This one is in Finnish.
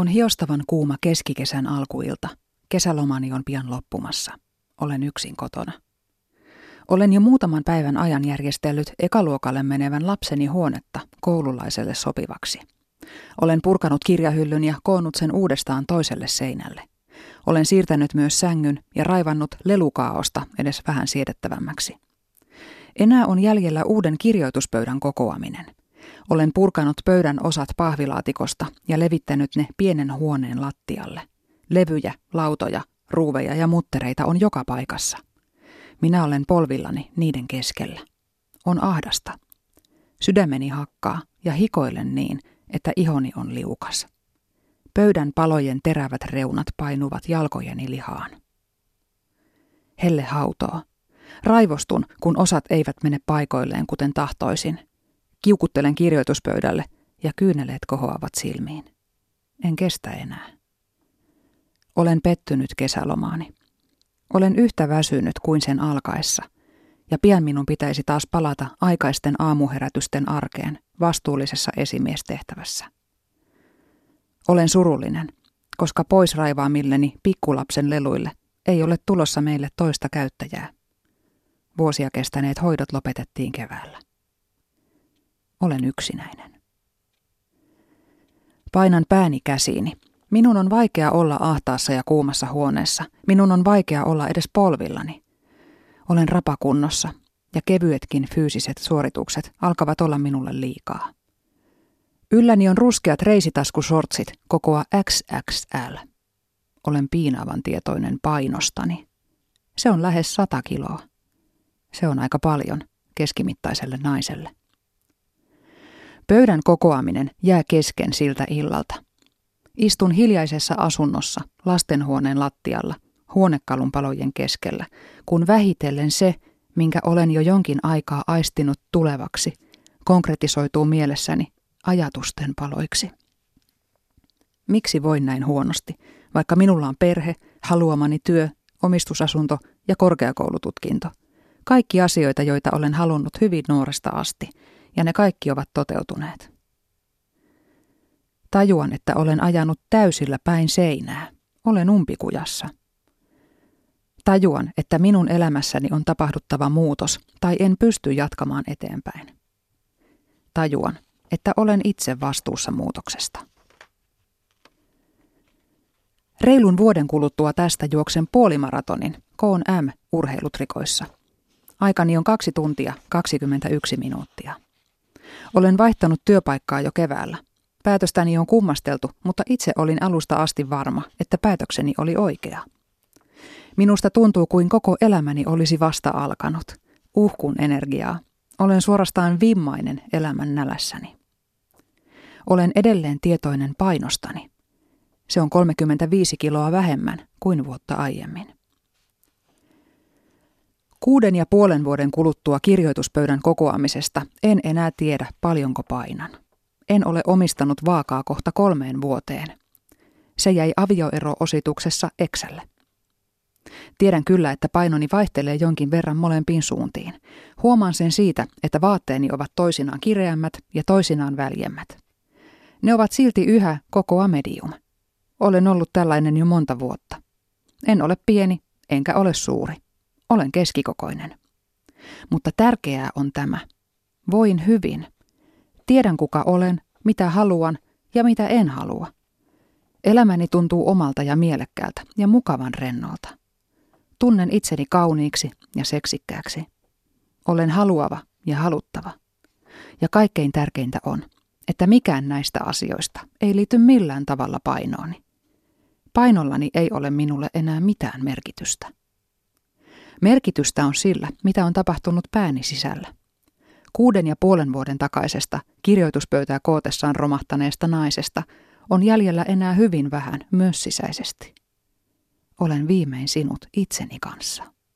On hiostavan kuuma keskikesän alkuilta. Kesälomani on pian loppumassa. Olen yksin kotona. Olen jo muutaman päivän ajan järjestellyt ekaluokalle menevän lapseni huonetta koululaiselle sopivaksi. Olen purkanut kirjahyllyn ja koonnut sen uudestaan toiselle seinälle. Olen siirtänyt myös sängyn ja raivannut lelukaaosta edes vähän siedettävämmäksi. Enää on jäljellä uuden kirjoituspöydän kokoaminen. Olen purkanut pöydän osat pahvilaatikosta ja levittänyt ne pienen huoneen lattialle. Levyjä, lautoja, ruuveja ja muttereita on joka paikassa. Minä olen polvillani niiden keskellä. On ahdasta. Sydämeni hakkaa ja hikoilen niin, että ihoni on liukas. Pöydän palojen terävät reunat painuvat jalkojeni lihaan. Helle hautoo. Raivostun, kun osat eivät mene paikoilleen kuten tahtoisin. Kiukuttelen kirjoituspöydälle ja kyyneleet kohoavat silmiin. En kestä enää. Olen pettynyt kesälomaani. Olen yhtä väsynyt kuin sen alkaessa, ja pian minun pitäisi taas palata aikaisten aamuherätysten arkeen vastuullisessa esimiestehtävässä. Olen surullinen, koska pois raivaamilleni pikkulapsen leluille ei ole tulossa meille toista käyttäjää. Vuosia kestäneet hoidot lopetettiin keväällä. Olen yksinäinen. Painan pääni käsiini. Minun on vaikea olla ahtaassa ja kuumassa huoneessa. Minun on vaikea olla edes polvillani. Olen rapakunnossa ja kevyetkin fyysiset suoritukset alkavat olla minulle liikaa. Ylläni on ruskeat reisitaskusortsit kokoa XXL. Olen piinaavan tietoinen painostani. Se on lähes sata kiloa. Se on aika paljon keskimittaiselle naiselle. Pöydän kokoaminen jää kesken siltä illalta. Istun hiljaisessa asunnossa lastenhuoneen lattialla huonekalun palojen keskellä, kun vähitellen se, minkä olen jo jonkin aikaa aistinut tulevaksi, konkretisoituu mielessäni ajatusten paloiksi. Miksi voin näin huonosti, vaikka minulla on perhe, haluamani työ, omistusasunto ja korkeakoulututkinto? Kaikki asioita, joita olen halunnut hyvin nuoresta asti, ja ne kaikki ovat toteutuneet. Tajuan, että olen ajanut täysillä päin seinää. Olen umpikujassa. Tajuan, että minun elämässäni on tapahduttava muutos, tai en pysty jatkamaan eteenpäin. Tajuan, että olen itse vastuussa muutoksesta. Reilun vuoden kuluttua tästä juoksen puolimaratonin KM urheilutrikoissa. Aikani on 2 tuntia 21 minuuttia. Olen vaihtanut työpaikkaa jo keväällä. Päätöstäni on kummasteltu, mutta itse olin alusta asti varma, että päätökseni oli oikea. Minusta tuntuu kuin koko elämäni olisi vasta alkanut. Uhkun energiaa. Olen suorastaan vimmainen elämän nälässäni. Olen edelleen tietoinen painostani. Se on 35 kiloa vähemmän kuin vuotta aiemmin. Kuuden ja puolen vuoden kuluttua kirjoituspöydän kokoamisesta en enää tiedä paljonko painan. En ole omistanut vaakaa kohta kolmeen vuoteen. Se jäi avioero-osituksessa Excelle. Tiedän kyllä, että painoni vaihtelee jonkin verran molempiin suuntiin. Huomaan sen siitä, että vaatteeni ovat toisinaan kireämmät ja toisinaan väljemmät. Ne ovat silti yhä kokoa medium. Olen ollut tällainen jo monta vuotta. En ole pieni, enkä ole suuri. Olen keskikokoinen. Mutta tärkeää on tämä. Voin hyvin. Tiedän kuka olen, mitä haluan ja mitä en halua. Elämäni tuntuu omalta ja mielekkäältä ja mukavan rennolta. Tunnen itseni kauniiksi ja seksikkääksi. Olen haluava ja haluttava. Ja kaikkein tärkeintä on, että mikään näistä asioista ei liity millään tavalla painooni. Painollani ei ole minulle enää mitään merkitystä. Merkitystä on sillä, mitä on tapahtunut pääni sisällä. Kuuden ja puolen vuoden takaisesta kirjoituspöytää kootessaan romahtaneesta naisesta on jäljellä enää hyvin vähän myös sisäisesti. Olen viimein sinut itseni kanssa.